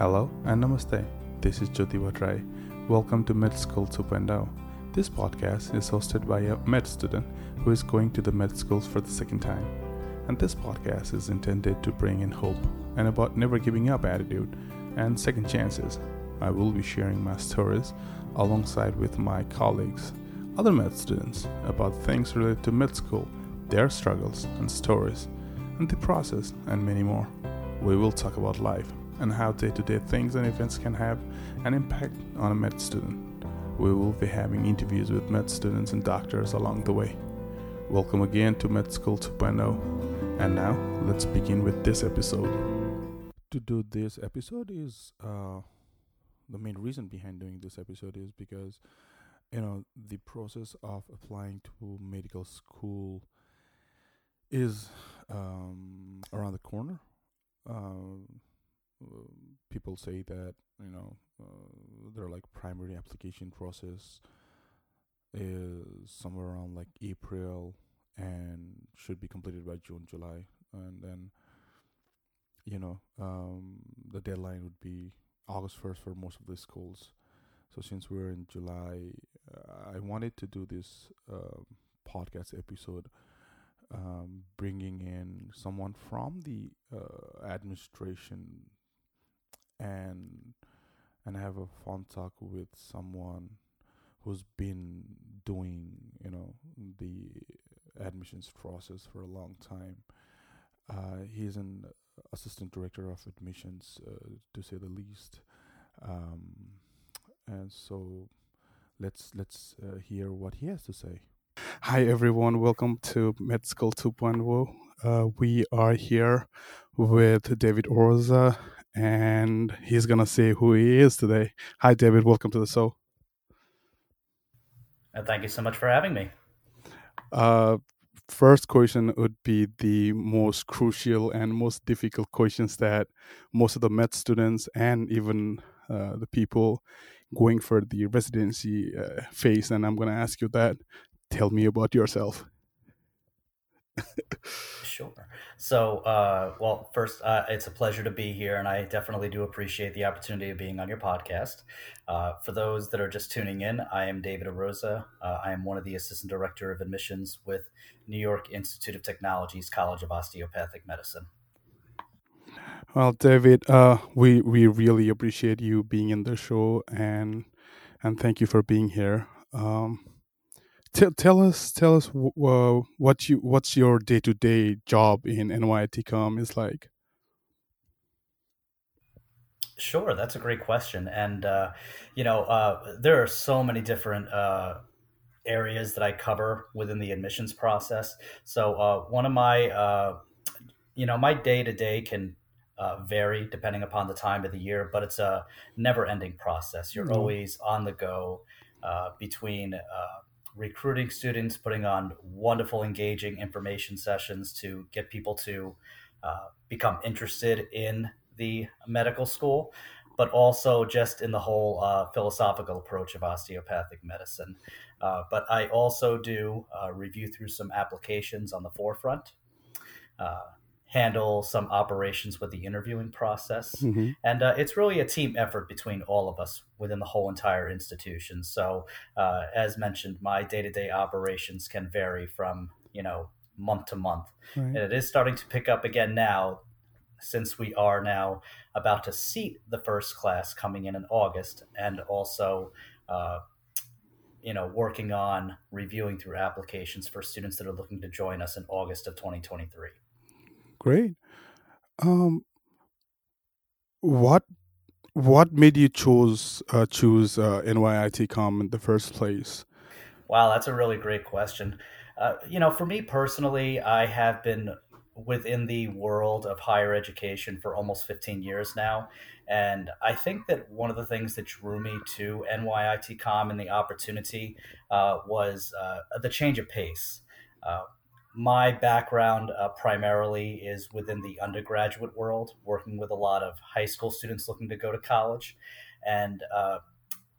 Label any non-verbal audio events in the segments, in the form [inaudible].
Hello and namaste. This is Jyoti Vatrai. Welcome to Med School 2.0. This podcast is hosted by a med student who is going to the med schools for the second time. And this podcast is intended to bring in hope and about never giving up attitude and second chances. I will be sharing my stories alongside with my colleagues, other med students, about things related to med school, their struggles and stories, and the process, and many more. We will talk about life and how day to day things and events can have an impact on a med student. We will be having interviews with med students and doctors along the way. Welcome again to Med School 2.0. And now, let's begin with this episode. To do this episode is uh, the main reason behind doing this episode is because you know the process of applying to medical school is um, around the corner. Uh, people say that you know uh, their like primary application process is somewhere around like April and should be completed by June, July, and then you know um, the deadline would be August first for most of the schools. So since we're in July, uh, I wanted to do this uh, podcast episode, um, bringing in someone from the uh, administration and and have a fun talk with someone who's been doing you know the admissions process for a long time. Uh, he's an assistant director of admissions, uh, to say the least. Um, and so, let's let's uh, hear what he has to say. Hi everyone, welcome to Med School 2.0. Uh, we are here with David Oroza and he's gonna say who he is today. Hi, David. Welcome to the show. And thank you so much for having me. Uh, first question would be the most crucial and most difficult questions that most of the med students and even uh, the people going for the residency uh, face. And I'm going to ask you that. Tell me about yourself. Sure. So, uh, well, first, uh, it's a pleasure to be here, and I definitely do appreciate the opportunity of being on your podcast. Uh, for those that are just tuning in, I am David Oroza. Uh, I am one of the assistant director of admissions with New York Institute of Technology's College of Osteopathic Medicine. Well, David, uh, we we really appreciate you being in the show, and and thank you for being here. Um, tell tell us tell us uh, what you what's your day to day job in NYITCOM is like. Sure, that's a great question, and uh, you know uh, there are so many different uh, areas that I cover within the admissions process. So uh, one of my uh, you know my day to day can vary depending upon the time of the year, but it's a never ending process. You're mm-hmm. always on the go between recruiting students, putting on wonderful, engaging information sessions to get people to uh, become interested in the medical school, but also just in the whole uh, philosophical approach of osteopathic medicine. Uh, but I also do uh, review through some applications on the forefront. Handle some operations with the interviewing process. Mm-hmm. And uh, it's really a team effort between all of us within the whole entire institution. So, uh, as mentioned, my day to day operations can vary from, you know, month to month. Right. And it is starting to pick up again now since we are now about to seat the first class coming in in August and also. Uh, you know, working on reviewing through applications for students that are looking to join us in August of 2023. Great. Um, what what made you choose uh, choose uh, NYITCOM in the first place? Wow, that's a really great question. Uh, you know, for me personally, I have been within the world of higher education for almost 15 years now. And I think that one of the things that drew me to NYITCOM and the opportunity uh, was uh, the change of pace. Uh, my background uh, primarily is within the undergraduate world, working with a lot of high school students looking to go to college. And uh,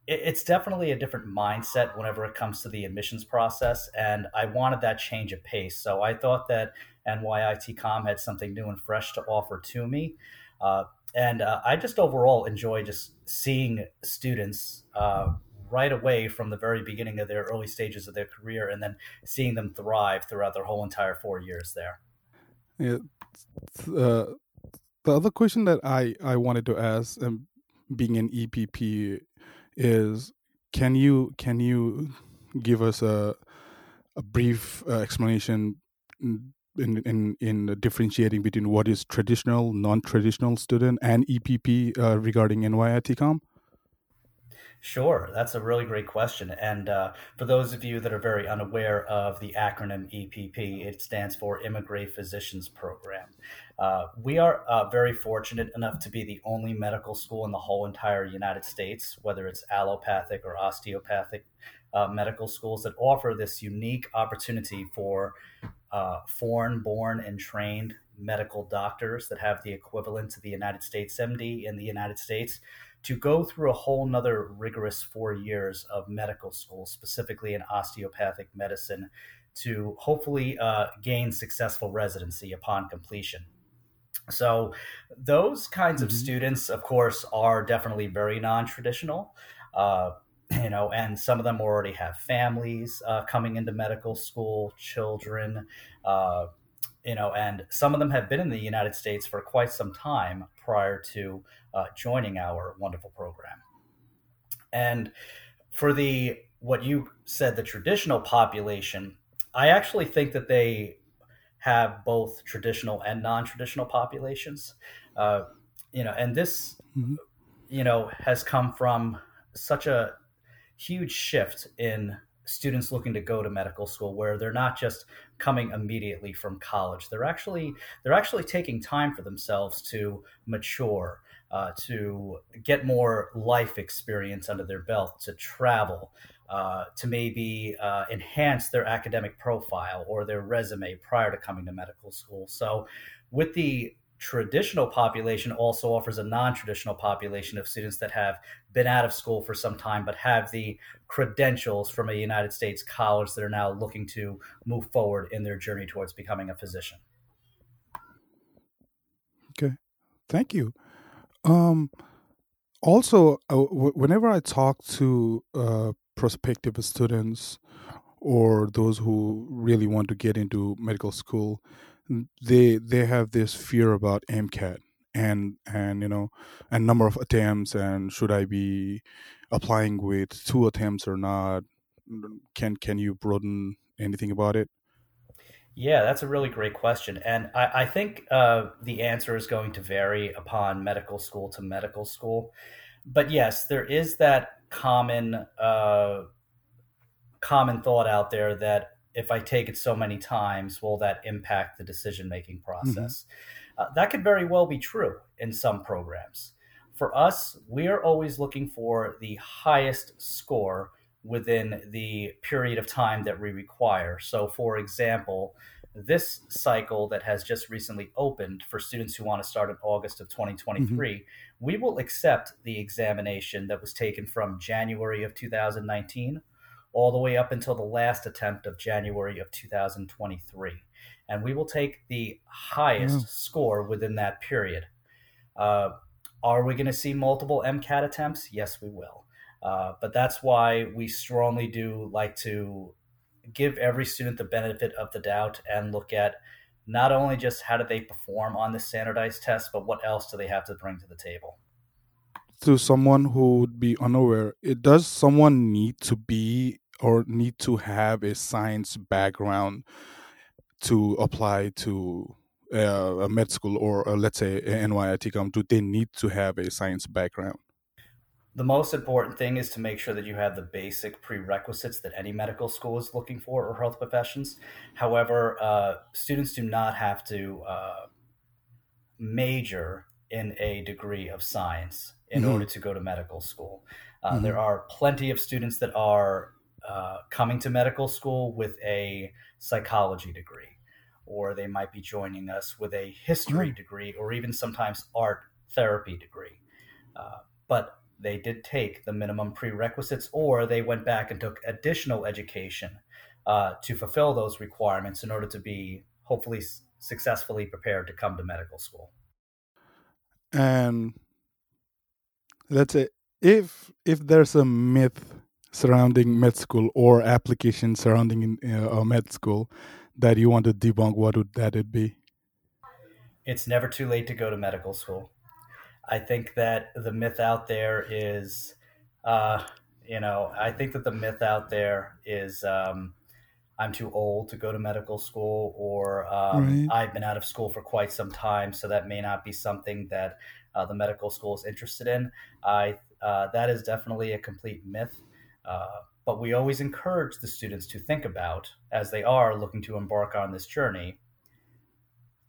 it, it's definitely a different mindset whenever it comes to the admissions process. And I wanted that change of pace. So I thought that NYITCOM had something new and fresh to offer to me. Uh, and uh, I just overall enjoy just seeing students uh, right away from the very beginning of their early stages of their career, and then seeing them thrive throughout their whole entire four years there. Yeah. Uh, the other question that I I wanted to ask, um, being an EPP, is can you can you give us a a brief uh, explanation in, in in differentiating between what is traditional, non-traditional student, and EPP uh, regarding NYITCOM? Sure, that's a really great question. And uh, for those of you that are very unaware of the acronym EPP, it stands for Emigre Physicians Program. Uh, we are uh, very fortunate enough to be the only medical school in the whole entire United States, whether it's allopathic or osteopathic uh, medical schools, that offer this unique opportunity for uh, foreign born and trained medical doctors that have the equivalent to the United States MD in the United States to go through a whole nother rigorous four years of medical school, specifically in osteopathic medicine, to hopefully uh, gain successful residency upon completion. So, those kinds mm-hmm. of students, of course, are definitely very non traditional. Uh, you know, and some of them already have families uh, coming into medical school, children, uh, you know, and some of them have been in the United States for quite some time prior to uh, joining our wonderful program. And for the what you said, the traditional population, I actually think that they have both traditional and non-traditional populations. Uh, you know, and this, mm-hmm. you know, has come from such a huge shift in students looking to go to medical school where they're not just coming immediately from college. They're actually they're actually taking time for themselves to mature uh, to get more life experience under their belt to travel uh, to maybe uh, enhance their academic profile or their resume prior to coming to medical school. So with the traditional population also offers a non-traditional population of students that have been out of school for some time but have the credentials from a United States college that are now looking to move forward in their journey towards becoming a physician. Okay. Thank you. Um also uh, w- whenever I talk to uh, prospective students or those who really want to get into medical school, they they have this fear about MCAT and and you know a number of attempts and should I be applying with two attempts or not? Can can you broaden anything about it? Yeah, that's a really great question, and I, I think uh, the answer is going to vary upon medical school to medical school. But yes, there is that common uh, common thought out there that if I take it so many times, will that impact the decision making process? Mm-hmm. Uh, that could very well be true in some programs. For us, we are always looking for the highest score within the period of time that we require. So, for example, this cycle that has just recently opened for students who want to start in August of 2023, mm-hmm. we will accept the examination that was taken from January of 2019 all the way up until the last attempt of January of 2023. And we will take the highest mm. score within that period. Uh, are we going to see multiple MCAT attempts? Yes, we will. Uh, but that's why we strongly do like to give every student the benefit of the doubt and look at not only just how do they perform on the standardized test, but what else do they have to bring to the table to someone who would be unaware, it does someone need to be or need to have a science background to apply to uh, a med school or uh, let's say NYITCOM? Do they need to have a science background? The most important thing is to make sure that you have the basic prerequisites that any medical school is looking for or health professions. However, uh, students do not have to uh, major in a degree of science in mm-hmm. order to go to medical school. Uh, mm-hmm. There are plenty of students that are uh, coming to medical school with a psychology degree, or they might be joining us with a history mm-hmm. degree, or even sometimes art therapy degree. Uh, but they did take the minimum prerequisites, or they went back and took additional education uh, to fulfill those requirements in order to be hopefully successfully prepared to come to medical school. And let's say if if there's a myth surrounding med school or application surrounding uh, a med school that you want to debunk, what would that it be? It's never too late to go to medical school. I think that the myth out there is, uh, you know, I think that the myth out there is um, I'm too old to go to medical school, or um, Right. I've been out of school for quite some time, so that may not be something that uh, the medical school is interested in. I uh, that is definitely a complete myth. Uh, but we always encourage the students to think about as they are looking to embark on this journey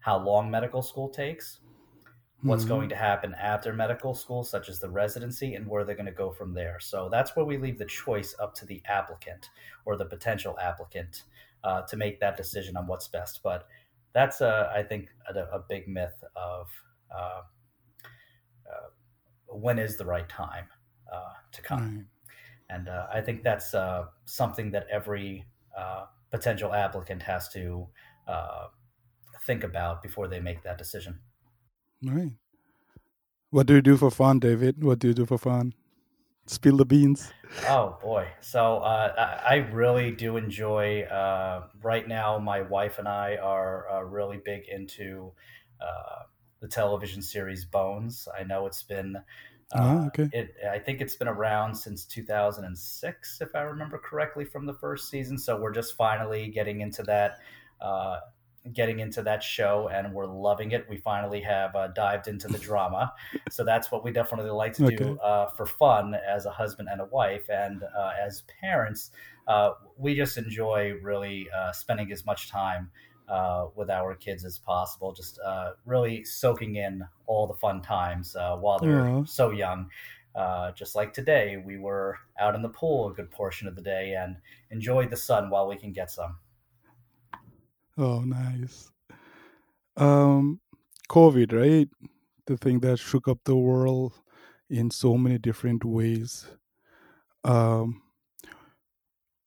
how long medical school takes what's hmm going to happen after medical school, such as the residency, and where they're going to go from there. So that's where we leave the choice up to the applicant or the potential applicant uh, to make that decision on what's best. But that's, a, I think, a, a big myth of uh, uh, when is the right time uh, to come. And uh, I think that's uh, something that every uh, potential applicant has to uh, think about before they make that decision. Right. What do you do for fun, David? What do you do for fun? Spill the beans. Oh boy. So uh, I I really do enjoy. Uh, right now, my wife and I are uh, really big into uh, the television series Bones. I know it's been. Uh, okay. it, I think it's been around since 2006, if I remember correctly, from the first season. So we're just finally getting into that, uh, getting into that show, and we're loving it. We finally have uh, dived into the drama, [laughs] so that's what we definitely like to Okay. do uh, for fun as a husband and a wife, and uh, as parents, uh, we just enjoy really uh, spending as much time uh, with our kids as possible. Just uh, really soaking in all the fun times uh, while they're so young. Uh, just like today, we were out in the pool a good portion of the day and enjoyed the sun while we can get some. oh, nice. Um, COVID, right? The thing that shook up the world in so many different ways. Um,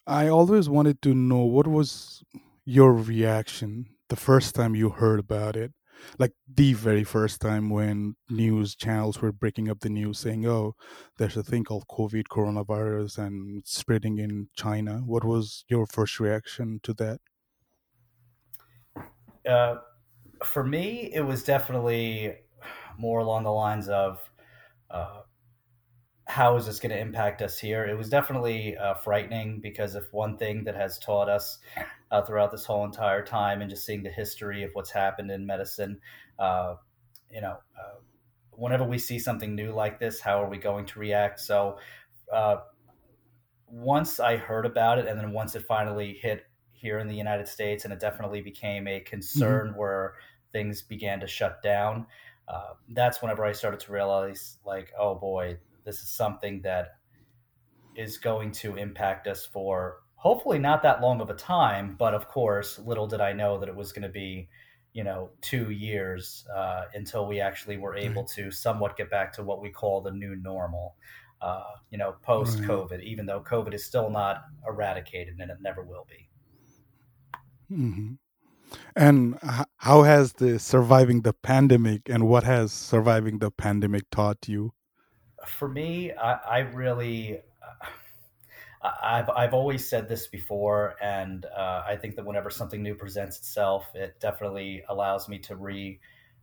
I always wanted to know what was your reaction the first time you heard about it? Like the very first time when news channels were breaking up the news saying, oh, there's a thing called COVID coronavirus and spreading in China. What was your first reaction to that? Uh, for me, it was definitely more along the lines of uh, how is this going to impact us here? It was definitely uh, frightening because if one thing that has taught us uh, throughout this whole entire time and just seeing the history of what's happened in medicine, uh, you know, uh, whenever we see something new like this, how are we going to react? So uh, once I heard about it, and then once it finally hit here in the United States, and it definitely became a concern where things began to shut down. Uh, that's whenever I started to realize, like, oh boy, this is something that is going to impact us for hopefully not that long of a time. But of course, little did I know that it was going to be, you know, two years uh, until we actually were able Right, to somewhat get back to what we call the new normal. Uh, you know, post right. COVID, even though COVID is still not eradicated and it never will be. hmm And how has the surviving the pandemic and what has surviving the pandemic taught you? For me, I, I really, I- I've I've always said this before, and uh, I think that whenever something new presents itself, it definitely allows me to re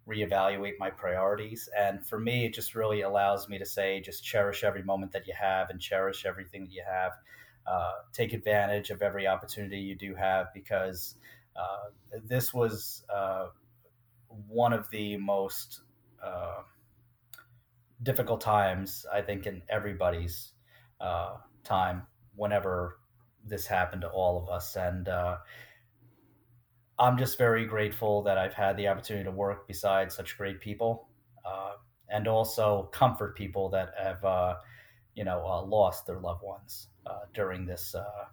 reevaluate my priorities. And for me, it just really allows me to say, just cherish every moment that you have, and cherish everything that you have. Uh, take advantage of every opportunity you do have, because uh, this was uh, one of the most uh, difficult times, I think, in everybody's uh, time whenever this happened to all of us. And uh, I'm just very grateful that I've had the opportunity to work beside such great people uh, and also comfort people that have, uh, you know, uh, lost their loved ones uh, during this, uh,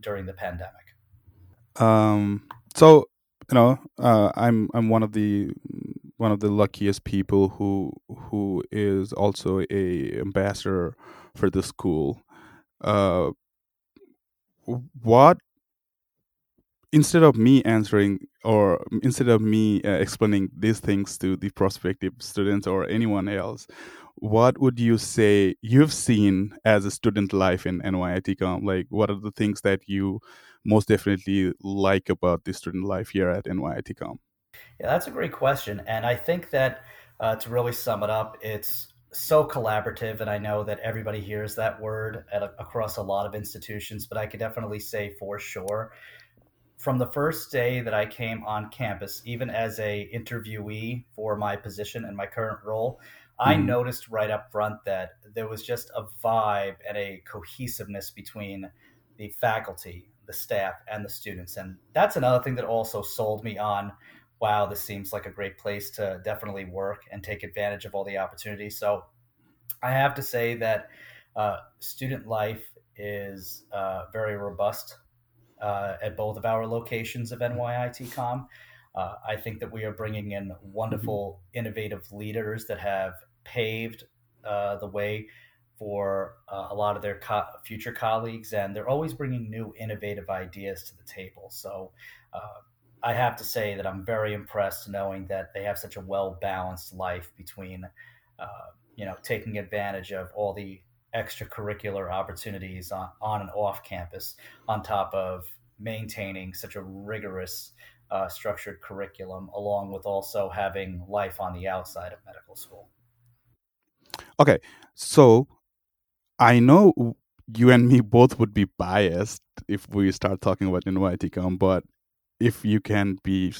during the pandemic. Um, so you know, I'm I'm one of the one of the luckiest people who who is also a ambassador for the school. Uh, what instead of me answering or instead of me uh, explaining these things to the prospective students or anyone else what would you say you've seen as a student life in NYITCOM? Like, what are the things that you most definitely like about the student life here at NYITCOM? Yeah, that's a great question. And I think that uh, to really sum it up, it's so collaborative. And I know that everybody hears that word at across a lot of institutions, but I could definitely say for sure from the first day that I came on campus, even as a interviewee for my position and my current role, I mm. noticed right up front that there was just a vibe and a cohesiveness between the faculty, the staff, and the students. And that's another thing that also sold me on wow, this seems like a great place to definitely work and take advantage of all the opportunities. So I have to say that uh, student life is uh, very robust uh, at both of our locations of NYITCOM. Uh, I think that we are bringing in wonderful, innovative leaders that have paved uh, the way for uh, a lot of their co- future colleagues, and they're always bringing new, innovative ideas to the table. So, uh, I have to say that I'm very impressed knowing that they have such a well balanced life between, uh, you know, taking advantage of all the extracurricular opportunities on, on and off campus, on top of maintaining such a rigorous uh, structured curriculum, along with also having life on the outside of medical school. Okay, so I know you and me both would be biased if we start talking about NYITCOM, but if you can be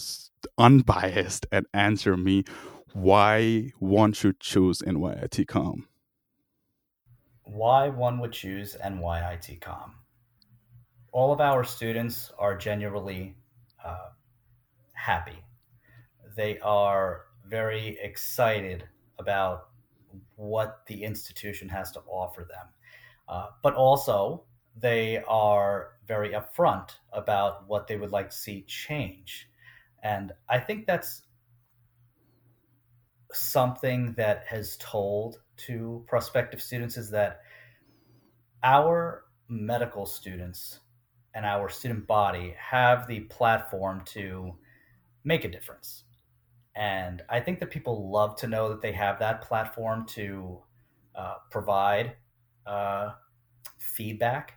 unbiased and answer me why one should choose NYITCOM. Why one would choose NYITCOM. All of our students are genuinely uh, happy. They are very excited about what the institution has to offer them. Uh, but also, they are very upfront about what they would like to see change. And I think that's something that has told to prospective students is that our medical students and our student body have the platform to make a difference. And I think that people love to know that they have that platform to uh, provide uh, feedback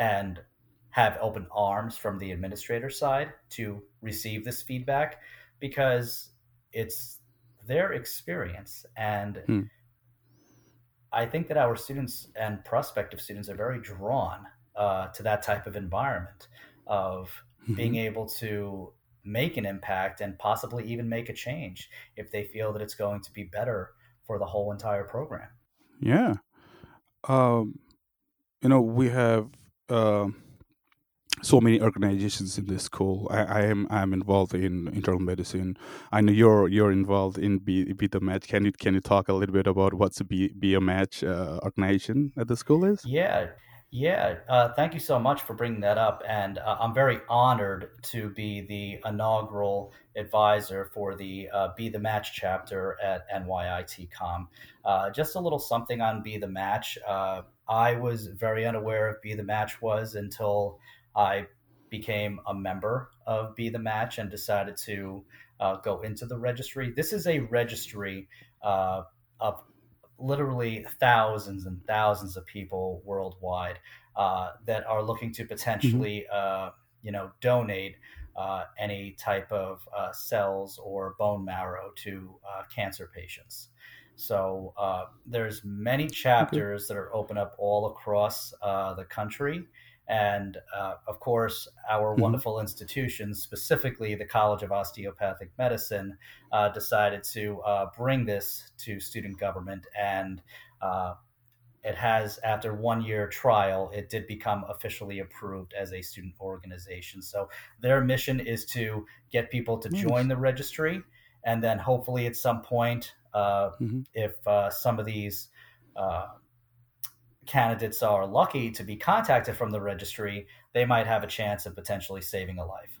and have open arms from the administrator side to receive this feedback because it's their experience. And hmm. I think that our students and prospective students are very drawn uh, to that type of environment of mm-hmm. being able to make an impact and possibly even make a change if they feel that it's going to be better for the whole entire program. Yeah. Um, you know, we have uh, so many organizations in this school. I, I, am I'm involved in internal medicine. I know you're you're involved in Be, Be the Match. Can you can you talk a little bit about what's Be, Be a Match uh, organization at the school is? Yeah. Yeah, uh, thank you so much for bringing that up. And uh, I'm very honored to be the inaugural advisor for the uh, Be the Match chapter at NYITCOM. Uh, just a little something on Be the Match. Uh, I was very unaware of Be the Match was until I became a member of Be the Match and decided to uh, go into the registry. This is a registry of literally thousands and thousands of people worldwide uh, that are looking to potentially, mm-hmm. uh, you know, donate uh, any type of uh, cells or bone marrow to uh, cancer patients. So uh, there's many chapters that are open up all across the country. And uh, of course, our mm-hmm. wonderful institutions, specifically the College of Osteopathic Medicine, uh, decided to uh, bring this to student government. And uh, it has, after one year trial, it did become officially approved as a student organization. So their mission is to get people to join the registry. And then hopefully at some point, uh, mm-hmm. if uh, some of these candidates are lucky to be contacted from the registry, they might have a chance of potentially saving a life.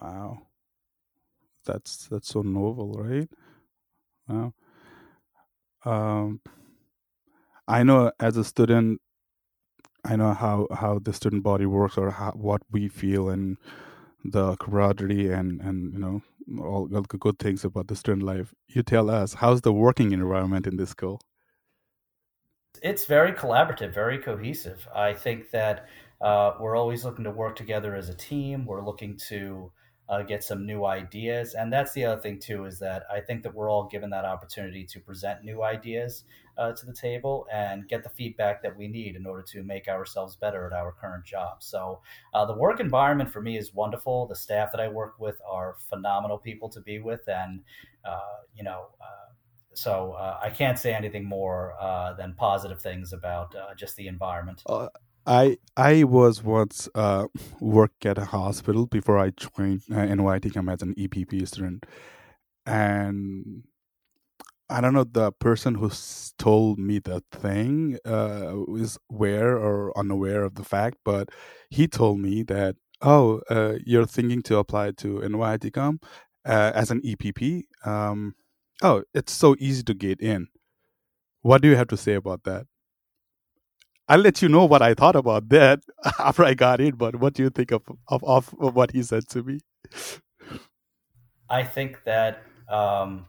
Wow. That's that's so novel, right? Wow. Um, I know as a student, I know how how the student body works or how, what we feel and the camaraderie and and you know all, the good things about the student life. You tell us how's the working environment in this school? It's very collaborative, very cohesive. I think that uh, we're always looking to work together as a team. We're looking to uh, get some new ideas. And that's the other thing too is that I think that we're all given that opportunity to present new ideas uh, to the table and get the feedback that we need in order to make ourselves better at our current job. So uh, the work environment for me is wonderful. The staff that I work with are phenomenal people to be with, and uh, you know. Uh, so uh, I can't say anything more than positive things about just the environment. I I was once uh, work at a hospital before I joined uh, as an EPP student, and I don't know the person who told me the thing uh, is aware or unaware of the fact, but he told me that oh, uh, you're thinking to apply to NYITCOM uh, as an EPP. Um, oh, it's so easy to get in. What do you have to say about that? I'll let you know what I thought about that [laughs] after I got in. But what do you think of of, of, of what he said to me? I think that, um,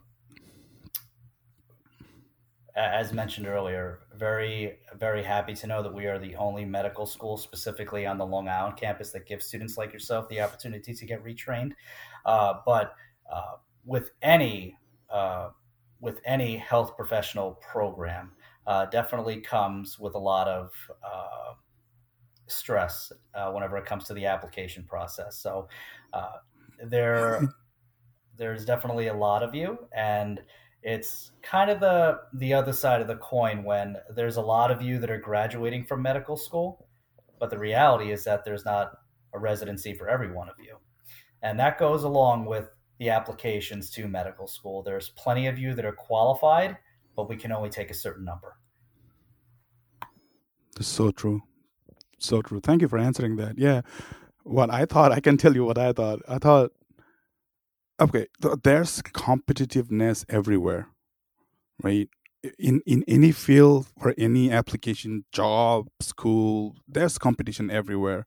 as mentioned earlier, very very happy to know that we are the only medical school specifically on the Long Island campus that gives students like yourself the opportunity to get retrained. Uh, but uh, with any uh, with any health professional program, uh, definitely comes with a lot of uh, stress uh, whenever it comes to the application process. So uh, there, [laughs] there's definitely a lot of you, and it's kind of the the other side of the coin when there's a lot of you that are graduating from medical school, but the reality is that there's not a residency for every one of you, and that goes along with the applications to medical school. There's plenty of you that are qualified but we can only take a certain number. So true. So true. Thank you for answering that. Yeah. What I thought, I can tell you what I thought. I thought, okay, there's competitiveness everywhere, right? In in any field or any application, job, school, there's competition everywhere.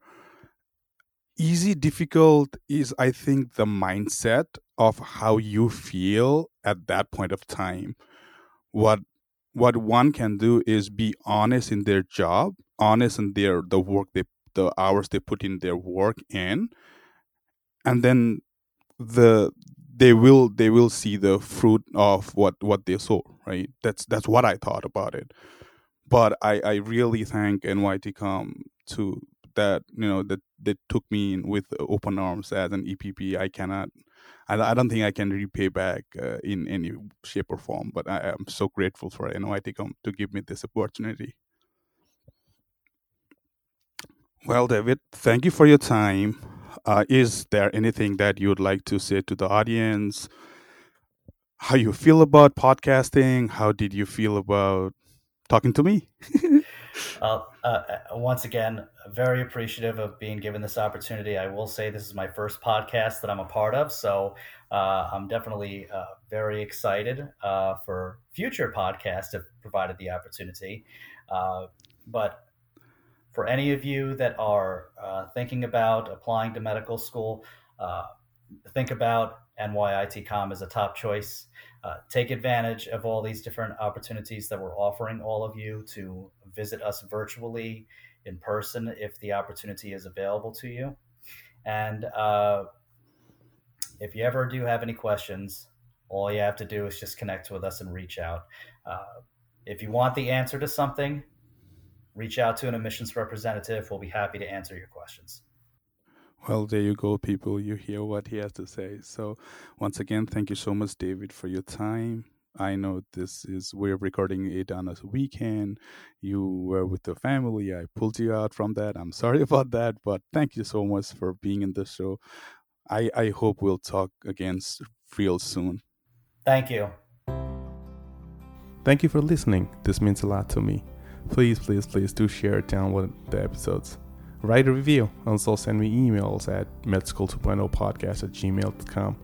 Easy, difficult is, I think, the mindset of how you feel at that point of time what what one can do is be honest in their job honest in their the work they the hours they put in their work in and then the they will they will see the fruit of what what they sow right? That's that's what i thought about it. But i i really thank NYITCOM to that you know that they took me in with open arms as an epp i cannot I, I don't think I can repay back uh, in any shape or form, but I am so grateful for NYITCOM to give me this opportunity. Well, David, thank you for your time. Uh, is there anything that you would like to say to the audience? How you feel about podcasting? How did you feel about talking to me? [laughs] [laughs] uh, uh, once again, very appreciative of being given this opportunity. I will say this is my first podcast that I'm a part of, so uh, I'm definitely uh, very excited uh, for future podcasts if provided the opportunity. Uh, but for any of you that are uh, thinking about applying to medical school, think about NYITCOM as a top choice. Take advantage of all these different opportunities that we're offering all of you to visit us virtually in person if the opportunity is available to you. And uh, if you ever do have any questions, all you have to do is just connect with us and reach out. Uh, if you want the answer to something, reach out to an admissions representative. We'll be happy to answer your questions. Well, there you go, people. You hear what he has to say. So, once again, thank you so much, David, for your time. I know this is we're recording it on a weekend. You were with the family. I pulled you out from that. I'm sorry [laughs] about that, but thank you so much for being in the show. I I hope we'll talk again real soon. Thank you. Thank you for listening. This means a lot to me. Please, please, please do share, download the episodes. Write a review. Also send me emails at medschool2.0podcast at gmail.com.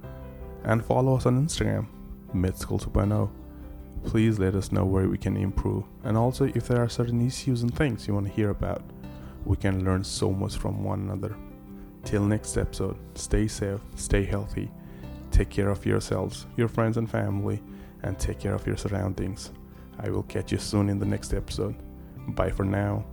And follow us on Instagram Medschool 2.0. Please let us know where we can improve and also if there are certain issues and things you want to hear about. We can learn so much from one another. Till next episode, stay safe, stay healthy, take care of yourselves, your friends and family, and take care of your surroundings. I will catch you soon in the next episode. Bye for now.